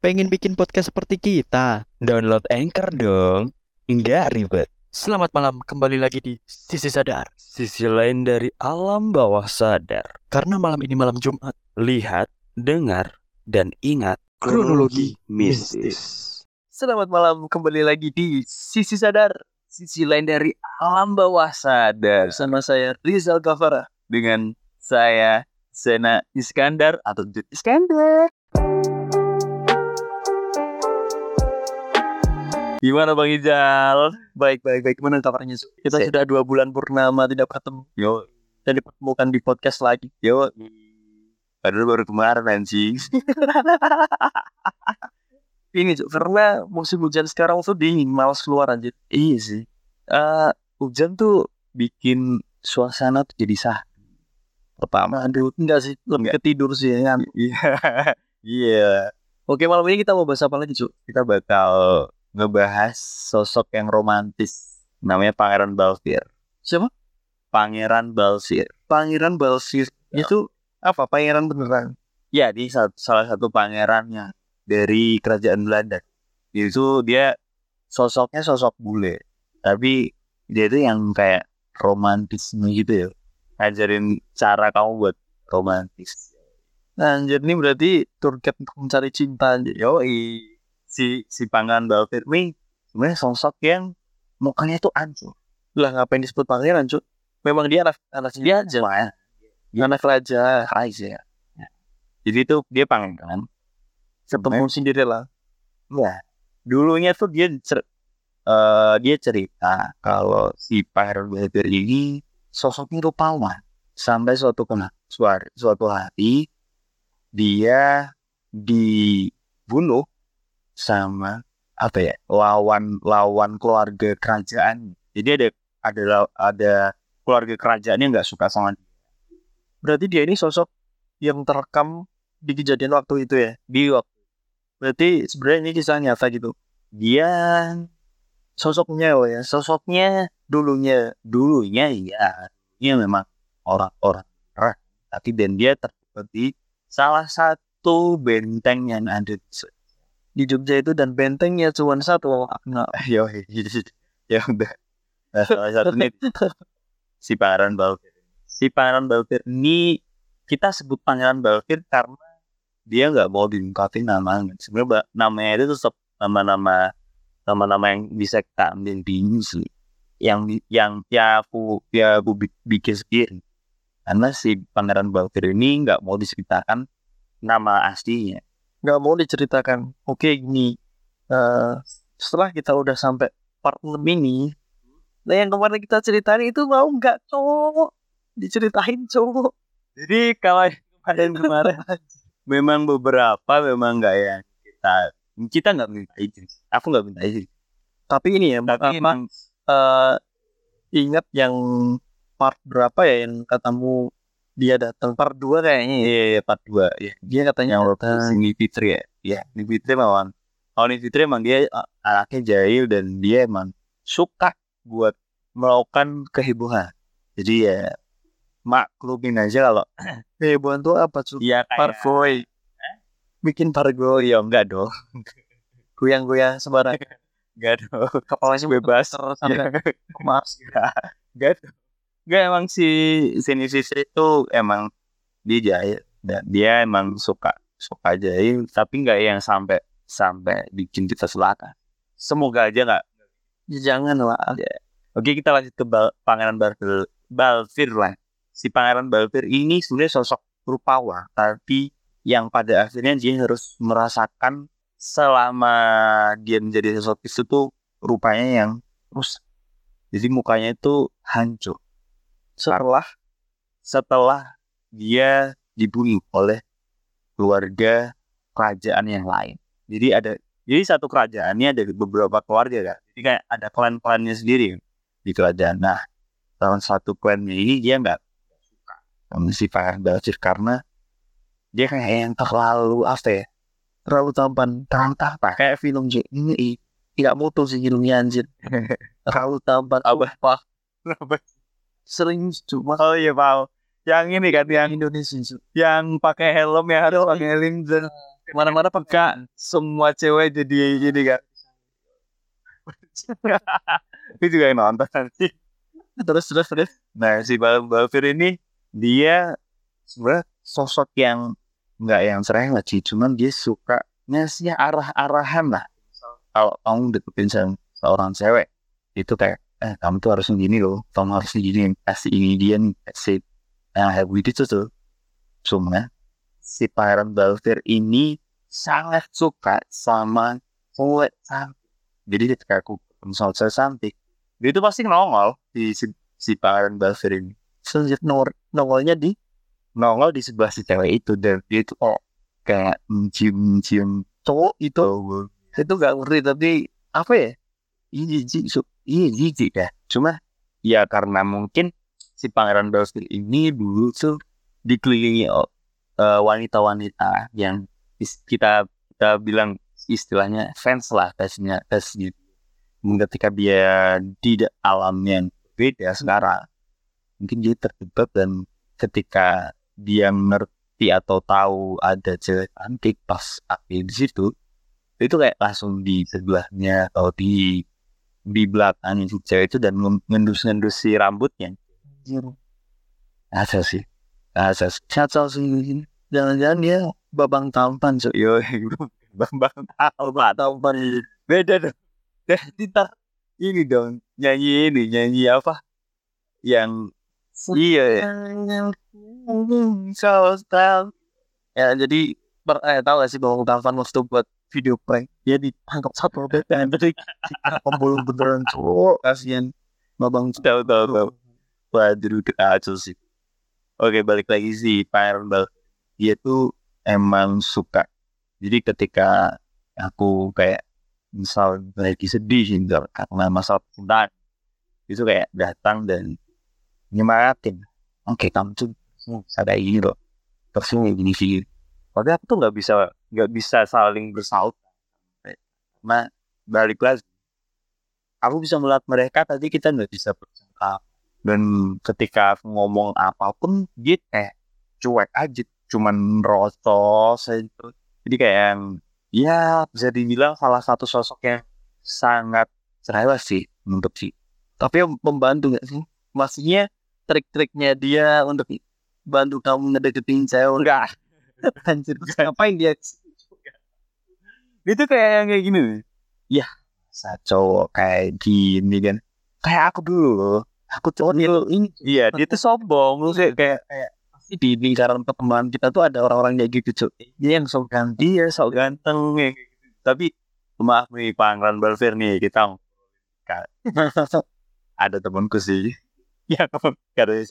Pengen bikin podcast seperti kita? Download Anchor dong. Nggak ribet. Selamat malam, kembali lagi di Sisi Sadar. Sisi lain dari alam bawah sadar. Karena malam ini malam Jumat, Lihat, dengar, dan ingat kronologi mistis. Selamat malam, kembali lagi di Sisi Sadar. Sisi lain dari alam bawah sadar. Sama saya Rizal Kafara. Dengan saya Sena Iskandar atau Jud Iskandar. Gimana Bang Ijal? Baik, baik, baik. Gimana kabarnya? Kita sudah dua bulan purnama tidak ketemu. Yo, Dan dipertemukan di podcast lagi. yo. Padahal baru kemarin anjing. Ini Cuk, karena musim hujan sekarang tuh dingin, malas keluar anjir. Iya sih. Eh, hujan tuh bikin suasana tuh jadi sah. Pertama, aduh, enggak sih, lebih Enggak. ke tidur sih ya kan. Iya. Iya. Oke, malam ini kita mau bahas apa lagi, Cuk? Kita bakal ngebahas sosok yang romantis. Namanya Pangeran Balfir. Siapa? Pangeran Balfir. Pangeran Balsir. Ya. Itu apa? Pangeran beneran. Ya, di sa- salah satu pangerannya dari kerajaan Belanda. Itu dia sosoknya sosok bule, tapi dia itu yang kayak romantisme gitu ya. Ngajarin cara kamu buat romantis. Nah, anjir ini berarti guide untuk mencari cinta anjir. Yo, si si Pangeran Balfir ini sebenarnya sosok yang mukanya itu hancur. Lah ngapain disebut pangeran, Cuk? Memang dia anak anak dia aja. Makanya, Anak raja. Raja. Jadi itu dia pangeran. Ketemu Cinderella. Iya. Dulunya tuh dia cer eh, dia cerita kalau si Pangeran Balfir ini sosoknya rupawan. Sampai suatu kena suar- suatu hari dia dibunuh sama apa ya lawan lawan keluarga kerajaan. Jadi ada ada ada keluarga kerajaan yang nggak suka sama dia. Berarti dia ini sosok yang terekam di kejadian waktu itu ya. Di waktu Berarti sebenarnya ini kisah nyata gitu. dia Sosoknya oh ya. sosoknya dulunya dulunya iya dia memang orang-orang tapi dan dia terlibat di salah satu benteng yang ada di Di Jogja itu dan bentengnya cuma satu. Nah, Yo, ya udah. Nah, salah satunya si Pangeran Balfir si Pangeran Balfir ini kita sebut Pangeran Balfir karena dia nggak mau diungkapin namanya sebenarnya namanya itu tetap nama-nama nama-nama yang bisa kita ambil di sih yang yang ya aku ya aku bi- bikin sendiri. Karena si Pangeran Balfir ini nggak mau diceritakan nama aslinya nggak mau diceritakan. Oke gini. eh, setelah kita udah sampai part 6 ini, nah yang kemarin kita ceritain itu mau nggak cowok diceritain cowok. Jadi kalau kemarin kemarin memang beberapa memang nggak yang kita kita nggak minta izin. Aku nggak minta izin. Tapi ini ya, Tapi apa, emang eh, ingat yang part berapa ya yang katamu dia datang part 2 kayaknya ya. iya, iya part 2 ya. Dia katanya Yang waktu datang. si Ni Fitri ya. Iya, Ni Fitri memang kalau Ni Fitri emang dia anaknya jahil dan dia emang suka buat melakukan kehebohan. Jadi ya maklumin aja kalau Hebohan tuh apa tuh? dia kayak Parboy. Bikin parboy. ya enggak dong. Goyang-goyang sembarang. Enggak dong. Kepalanya Bebas. muter sampai ke Mars. Enggak Enggak emang si Sini itu emang dia jahil dan dia emang suka suka jahil tapi enggak yang sampai sampai bikin kita celaka. Semoga aja enggak. Ya, jangan lah. Oke kita lanjut ke Bal- Pangeran Balfir Balfir lah. Si Pangeran Balfir ini sebenarnya sosok rupawan tapi yang pada akhirnya dia harus merasakan selama dia menjadi sosok itu tuh rupanya yang rusak. Jadi mukanya itu hancur Setelah setelah dia dibunuh oleh keluarga kerajaan yang lain. Jadi ada jadi satu kerajaan ini ada beberapa keluarga kan. Jadi kayak ada klan-klannya sendiri di kerajaan. Nah, salah satu klannya ini dia nggak suka sama si Balfir karena dia kayak yang terlalu apa ya? terlalu tampan. Terlalu apa? Kayak film J. Ini tidak mutu sih filmnya anjir. terlalu tampan. Apa? Sumpah. Sering cuma Oh iya, Pak. Yang ini kan yang Indonesia. Yang pakai helm ya harus pakai helm dan Ke mana-mana peka semua cewek jadi jadi kan. Itu juga yang nonton sih. Terus terus terus. Nah si Bal Balfir ini dia sebenarnya sosok yang nggak yang sering lah sih, cuman dia suka ngasih arah-arahan lah. Kalau kamu deketin seorang cewek, itu kayak eh kamu tuh harus gini loh, kamu harus gini, kasih ini dia nih, kasih nah begitu tuh. Cuma si Pangeran Balfir ini sangat suka sama cewek cantik. Jadi ketika aku sama cewek cantik, dia itu pasti nongol di si, si Pangeran Balfir ini. Selanjutnya nongol, nongolnya di nongol di sebelah si cewek itu dan dia itu oh kayak mencium-cium cowok itu itu gak ngerti tapi apa ya ini jijik ini jijik ya cuma ya karena mungkin si pangeran Belskill ini dulu tuh dikelilingi uh, wanita-wanita yang kita kita bilang istilahnya fans lah fansnya fans gitu ketika dia di alam yang beda sekarang mungkin dia terjebak dan ketika dia ngerti atau tahu ada cewek cantik pas api di situ itu kayak langsung di sebelahnya atau di di belakang si cewek itu dan ngendus-ngendus si rambutnya. Asa sih. Asa sih. Sih. Jangan-jangan dia babang tampan so yo babang tampan. Tampan beda dong. Kita ini dong. Nyanyi ini nyanyi apa? Yang iya. so style ya jadi per, eh, tahu gak sih bahwa Taufan waktu buat video prank dia ditangkap satu dan jadi pembunuh beneran cowok. Kasihan babang tahu tahu tahu. Waduh kacau sih. Oke balik lagi sih Pangeran Bal dia tuh emang suka. Jadi ketika aku kayak misal lagi sedih sih karena masalah percintaan itu kayak datang dan nyemangatin oke okay, kamu tuh ada ini loh. Terus ini gini sih padahal aku tuh nggak bisa nggak bisa saling bersaut. Nah balik lagi. Aku bisa melihat mereka tadi kita nggak bisa bercakap dan ketika ngomong apa pun dia kayak cuek aja. Cuman rocos itu jadi kayak ya bisa dibilang salah satu sosok yang sangat cerewet sih untuk sih. Tapi membantu nggak sih? Maksudnya trik-triknya dia untuk bantu kamu ngedeketin cewek enggak Anjir, ngapain dia? Itu kayak yang kayak gini. Ya, sa cowok kayak gini kan. Kayak aku dulu loh. Aku cowok oh, ini. Iya, dia tuh sombong. Lu kayak kayak, kayak di lingkaran pertemanan kita tuh ada orang-orang kayak gitu, cuy. Dia yang sok ganteng, dia sok ganteng ya. Tapi maaf nih Pangeran Balfir nih kita ada temanku sih ya katanya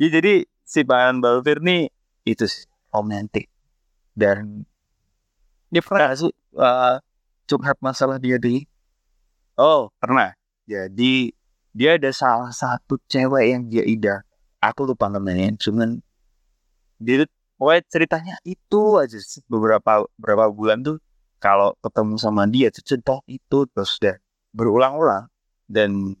ya jadi si Pangeran Balfir nih itu sih romantis dan dia pernah sih uh, curhat masalah dia di? Oh pernah. Jadi dia ada salah satu cewek yang dia ida aku lupa namanya cuman dia pokoknya ceritanya itu aja beberapa beberapa bulan tuh kalau ketemu sama dia cerita itu terus deh berulang-ulang. Dan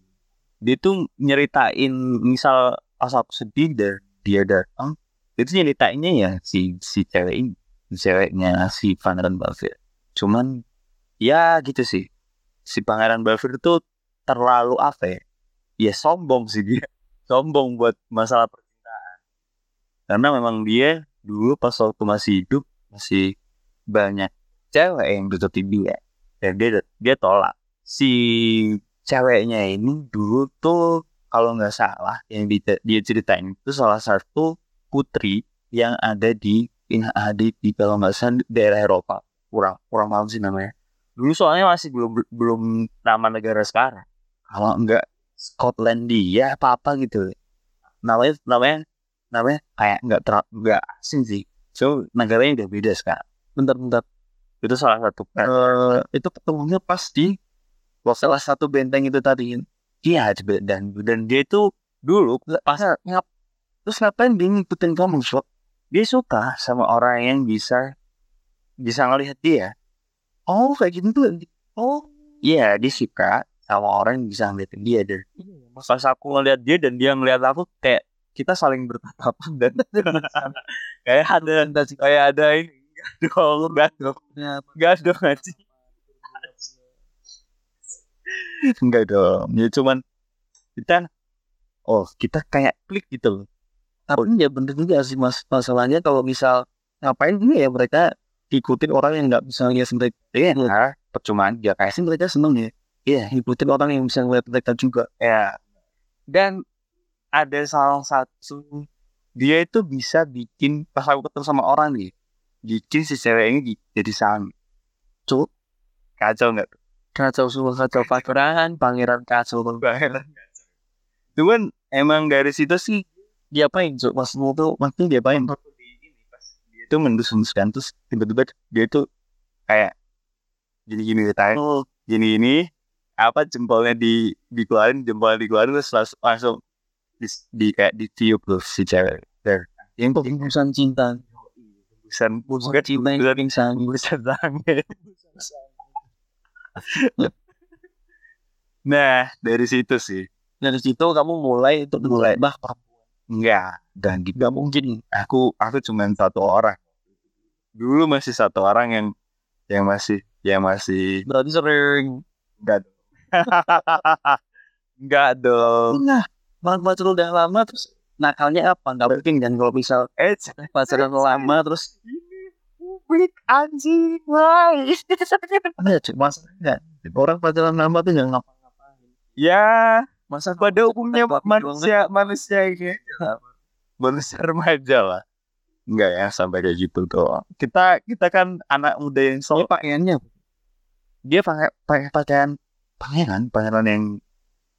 dia tuh nyeritain misal pas aku sedih dan dia datang itu nyeritainnya ya si si cewek ini ceweknya si Pangeran Balfir cuman ya gitu sih. Si Pangeran Balfir itu terlalu apa ya? Ya sombong sih dia. Sombong buat masalah percintaan. Karena memang dia dulu pas waktu masih hidup masih banyak cewek yang deketin dia. Dan dia dia tolak. Si ceweknya ini dulu tuh kalau nggak salah yang dia, ceritain itu salah satu putri yang ada di ada di kalau nggak salah daerah Eropa. Kurang kurang paham sih namanya. Dulu soalnya masih belum belum nama negara sekarang. Kalau nggak Skotlandia apa apa gitu. Namanya namanya namanya kayak nggak ter nggak asing sih. So negaranya udah beda sekarang. Bentar-bentar itu salah satu uh, itu ketemunya pas di salah satu benteng itu tadi Iya, dan dan dia itu dulu pas ngap terus ngapain dia ngikutin kamu so dia suka sama orang yang bisa bisa ngelihat dia. Oh kayak gitu tuh oh. Iya dia suka sama orang yang bisa ngeliatin dia dan iya, pas aku ngeliat dia dan dia ngeliat aku kayak kita saling bertatapan dan kayak ada kayak ada ini enggak dong enggak dong. Enggak dong anjing enggak dong. Ya cuman kita oh kita kayak klik gitu loh. Tapi ya bener juga sih mas. Masalahnya kalau misal ngapain ini ya mereka ikutin orang yang nggak bisa lihat mereka. Iya. Nah, percuma aja. Kayak sih mereka seneng ya. Iya ikutin orang yang bisa ngeliat mereka juga. Ya dan ada salah satu dia itu bisa bikin pas aku ketemu sama orang nih bikin si cewek ini jadi sang cuk. kacau nggak kacau semua kacau pangeran pangeran kacau pangeran cuman emang dari situ sih dia apain cuk? Maksudmu tuh maksudnya dia apain? Dia itu mendus-menduskan terus tiba-tiba dia tuh kayak gini gini ditanya oh. gini gini apa jempolnya di dikeluarin jempolnya dikeluarin terus langsung, langsung di, di kayak ditiup tuh si cewek there yang busan cinta. Busan busan cinta pingsan. Busan sange nah dari situ sih. Dari situ kamu mulai itu mulai. bah enggak dan gitu. Gak mungkin. Aku aku cuma satu orang. Dulu masih satu orang yang yang masih yang masih berarti sering. Enggak enggak dong. Nah pacaran udah lama terus nakalnya apa? Nggak mungkin kan kalau misal eh pacaran lama terus publik anjing why ada cek masa enggak orang pacaran lama tuh nggak ngapa-ngapain? Ya masa pada umumnya manusia manusia ini. manusia remaja lah. Enggak ya sampai kayak gitu tuh kita kita kan anak muda yang soal pakaiannya dia pakai pakai pakaian pangeran pangeran yang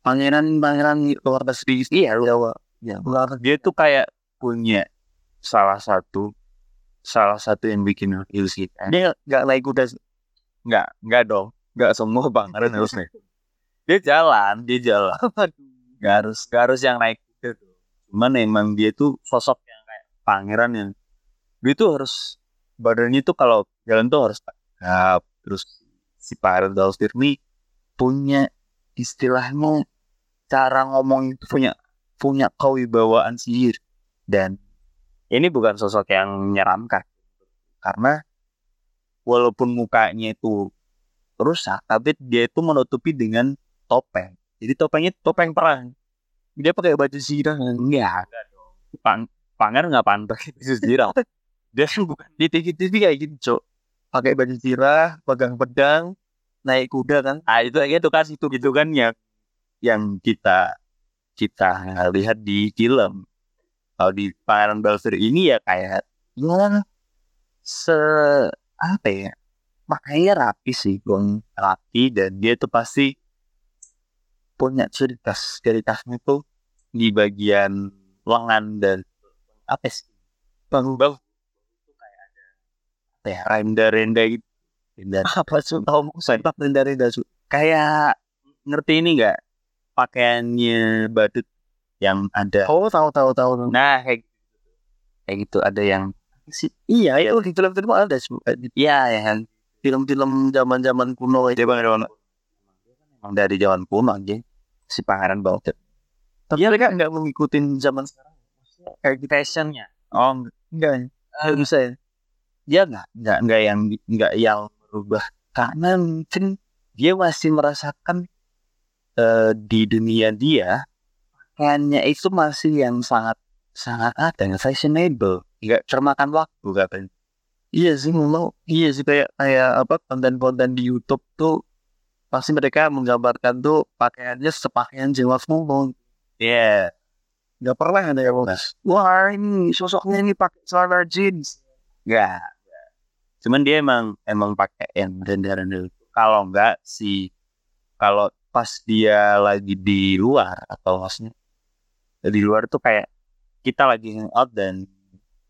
pangeran pangeran keluar dari iya Jawa ya dia tuh kayak punya salah satu salah satu yang bikin kan. dia nggak naik kuda nggak nggak dong. Nggak semua pangeran harus naik dia jalan dia jalan. Nggak harus nggak harus yang naik kuda tuh. Cuman emang dia tuh sosok yang kayak pangeran yang dia tuh harus badannya tuh kalau jalan tuh harus tegap. Terus si Pangeran nih punya istilahnya cara ngomong itu punya punya kewibawaan sihir. Dan ini bukan sosok yang menyeramkan. Karena walaupun mukanya itu rusak tapi dia itu menutupi dengan topeng. Jadi topengnya topeng perang. Dia pakai baju zirah enggak. Pang pangeran nggak pantas itu zirah dia kan bukan di TV TV kayak gitu cok. Pakai baju zirah pegang pedang naik kuda kan? Ah itu kayak itu kan itu gitu kan yang yang kita kita lihat di film kalau di Pangeran Balser ini ya kayak ya se apa ya makanya rapi sih gong rapi dan dia tuh pasti punya cerita ceritanya tuh di bagian lengan dan apa sih itu kayak ada apa ya renda renda gitu dan apa sih? Tahu saya renda renda kayak ngerti ini nggak? Pakaiannya badut yang ada. Oh tahu tahu tahu nah kayak gitu. kayak gitu ada yang si iya ya di film-film ada iya ya kan. film-film zaman-zaman kuno itu. Bang emang dari zaman kuno aja. Si pangeran bawa tapi ya, mereka nggak mengikuti zaman sekarang kayak di fashionnya? Oh enggak uh, bisa ya? Dia nggak nggak nggak yang nggak yang berubah karena mungkin dia masih merasakan uh, di dunia dia pakaiannya itu masih yang sangat sangat ada yang fashionable. Nggak termakan waktu katanya iya sih mau iya sih kayak kayak apa konten-konten di YouTube tuh pasti mereka menggambarkan tuh pakaiannya sepakaian James Bond. Iya. Yeah. nggak pernah ada yang nah. wah ini sosoknya ini pakai celana jeans. Nggak cuman dia emang emang pakai yang rendah-rendah kalau enggak si kalau pas dia lagi di luar atau maksudnya di luar tuh kayak kita lagi hangout dan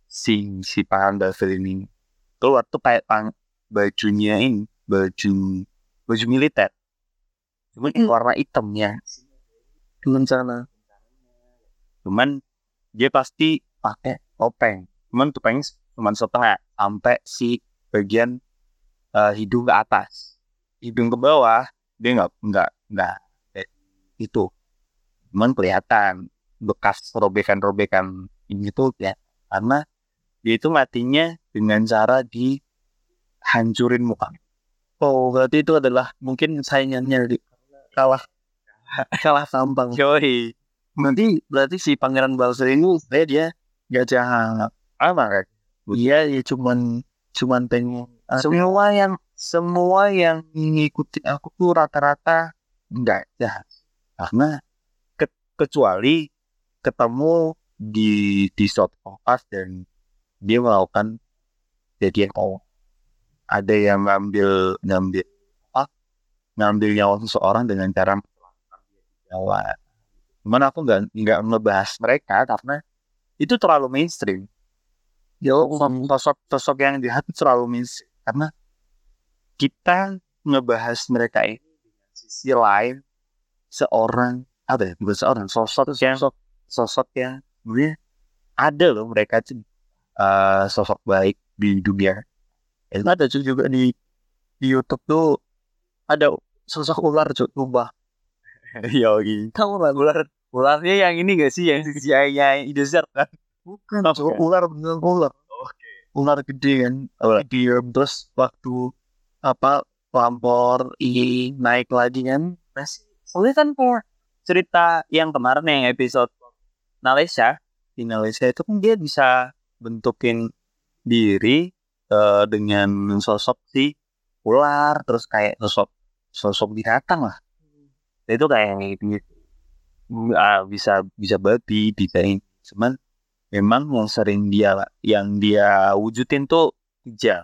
si si Pak David ini keluar tuh kayak pang, bajunya ini baju baju militer. Cuman hmm. warna hitamnya dengan sana. Cuman dia pasti pakai topeng. Cuman topengnya cuma setengah sampai si bagian uh, hidung ke atas. Hidung ke bawah dia nggak nggak nggak eh, itu. Cuman kelihatan bekas robekan-robekan ini tuh ya karena dia itu matinya dengan cara dihancurin muka. Oh, berarti itu adalah mungkin saingannya di kalah kalah tampang. Joy. Berarti berarti si Pangeran Balser ini saya dia gak jahat. Apa kan? Dia ya cuman cuman pengen Semua yang semua yang ngikutin aku tuh rata-rata enggak jahat. Karena ke- kecuali ketemu di di shot kompas dan dia melakukan kejadian oh ada yang ngambil ngambil apa ngambil nyawa seseorang dengan cara jalan. Cuman aku nggak nggak ngebahas mereka karena itu terlalu mainstream. Yo, Sosok sosok yang jahat terlalu mainstream karena kita ngebahas mereka ini dengan sisi lain seorang apa ya bukan seorang sosok yang sosok, sosok yang sebenarnya ada loh mereka tuh eh, sosok baik di dunia itu ada cuy juga di di YouTube tuh ada sosok ular cuy ubah. Yoi. Tahu lah ular Ularnya yang ini gak sih yang si ayahnya Indosiar kan? bukan Oh, cuy, bukan. ular bener ular. Oke. Ular gede kan. Ular. Diam terus waktu apa lampor ini naik lagi kan Masih. Soalnya kan for cerita yang kemarin yang episode Malaysia. Di Malaysia itu kan dia bisa bentukin diri eh, dengan sosok si ular terus kayak sosok sosok binatang lah. Itu kayak gitu. Ah, bisa bisa babi bisa ini cuman memang yang sering dia yang dia wujudin tuh hijau.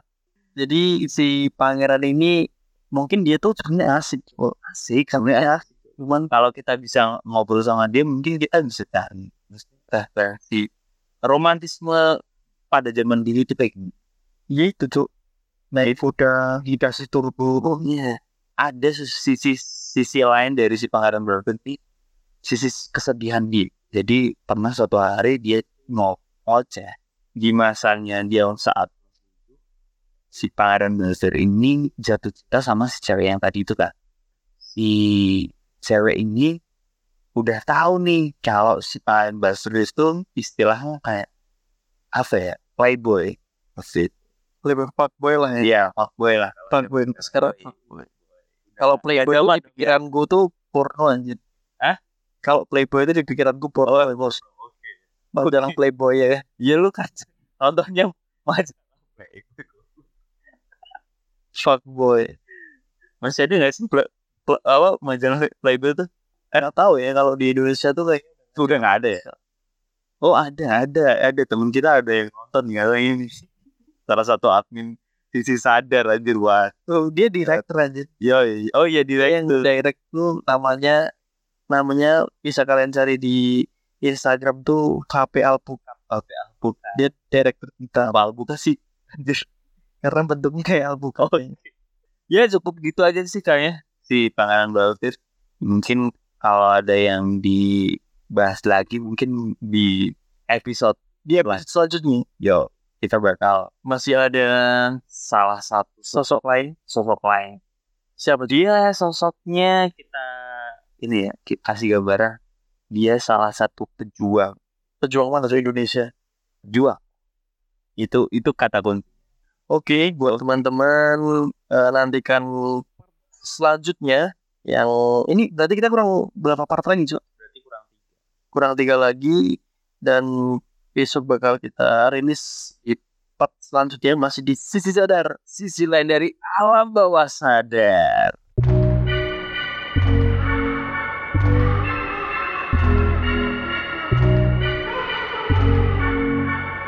Jadi si pangeran ini mungkin dia tuh sebenarnya asik. Oh, asik sebenarnya asik. Cuman kalau kita bisa ngobrol sama dia mungkin kita bisa cari Maksudnya, versi romantisme pada zaman dulu itu kayak gini. ya itu tuh naik kuda dikasih turbo. Oh iya. Ada sisi sisi lain dari si pangeran berhenti sisi kesedihan dia. Jadi pernah suatu hari dia ngoceh di masanya dia saat si pangeran Balser ini jatuh cinta sama si cewek yang tadi itu kan si cewek ini udah tahu nih kalau si pangeran Balser itu istilahnya kayak apa ya playboy. Maksud lebih fuckboy lah ya. Iya, fuckboy lah. fuckboy. Sekarang fuckboy. kalau playboy Gak tuh zaman. di pikiran gue tuh porno anjir. Hah? kalau playboy itu di pikiran gue porno bos. Mau dalam playboy ya. Iya lu kan contohnya macam fuckboy. Masih ada nggak sih play, play- apa majalah Playboy tuh nggak tahu ya kalau di Indonesia tuh kayak udah nggak ada ya? Oh ada ada ada. Temen kita ada yang nonton nggak ini. Salah satu admin sisi sadar anjir wah. Oh, dia director anjir. Yo oh iya yang direktur direct tuh namanya namanya bisa kalian cari di Instagram tuh KP Alpukat oke bukan dia director kita. Apa bukan sih. Anjir. Karena bentuknya kayak alpukat Oh, ya cukup gitu aja sih kayaknya si Pangeran Baltir. Mungkin kalau ada yang dibahas lagi mungkin di episode dia selanjutnya. yo kita bakal masih ada salah satu sosok lain. Sosok lain. Siapa dia? Sosoknya kita ini ya kita kasih gambaran. Dia salah satu pejuang. Pejuang mana tuh Indonesia? Pejuang itu itu kata kunci. Oke, buat teman-teman eh, nantikan selanjutnya yang ini berarti kita kurang berapa part lagi, Cuk? berarti kurang Kurang tiga lagi dan besok bakal kita rilis di part selanjutnya masih di sisi sadar, sisi lain dari alam bawah sadar.